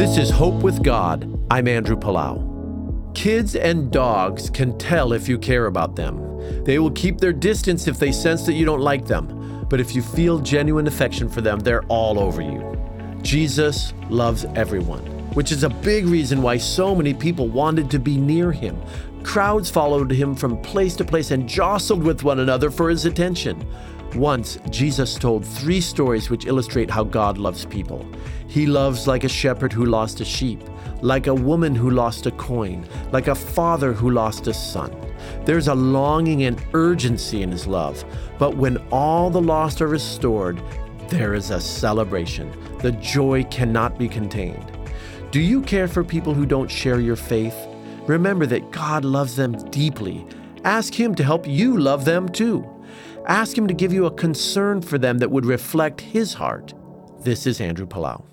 This is Hope with God. I'm Andrew Palau. Kids and dogs can tell if you care about them. They will keep their distance if they sense that you don't like them. But if you feel genuine affection for them, they're all over you. Jesus loves everyone, which is a big reason why so many people wanted to be near him. Crowds followed him from place to place and jostled with one another for his attention. Once, Jesus told three stories which illustrate how God loves people. He loves like a shepherd who lost a sheep, like a woman who lost a coin, like a father who lost a son. There's a longing and urgency in his love, but when all the lost are restored, there is a celebration. The joy cannot be contained. Do you care for people who don't share your faith? Remember that God loves them deeply. Ask Him to help you love them too. Ask Him to give you a concern for them that would reflect His heart. This is Andrew Palau.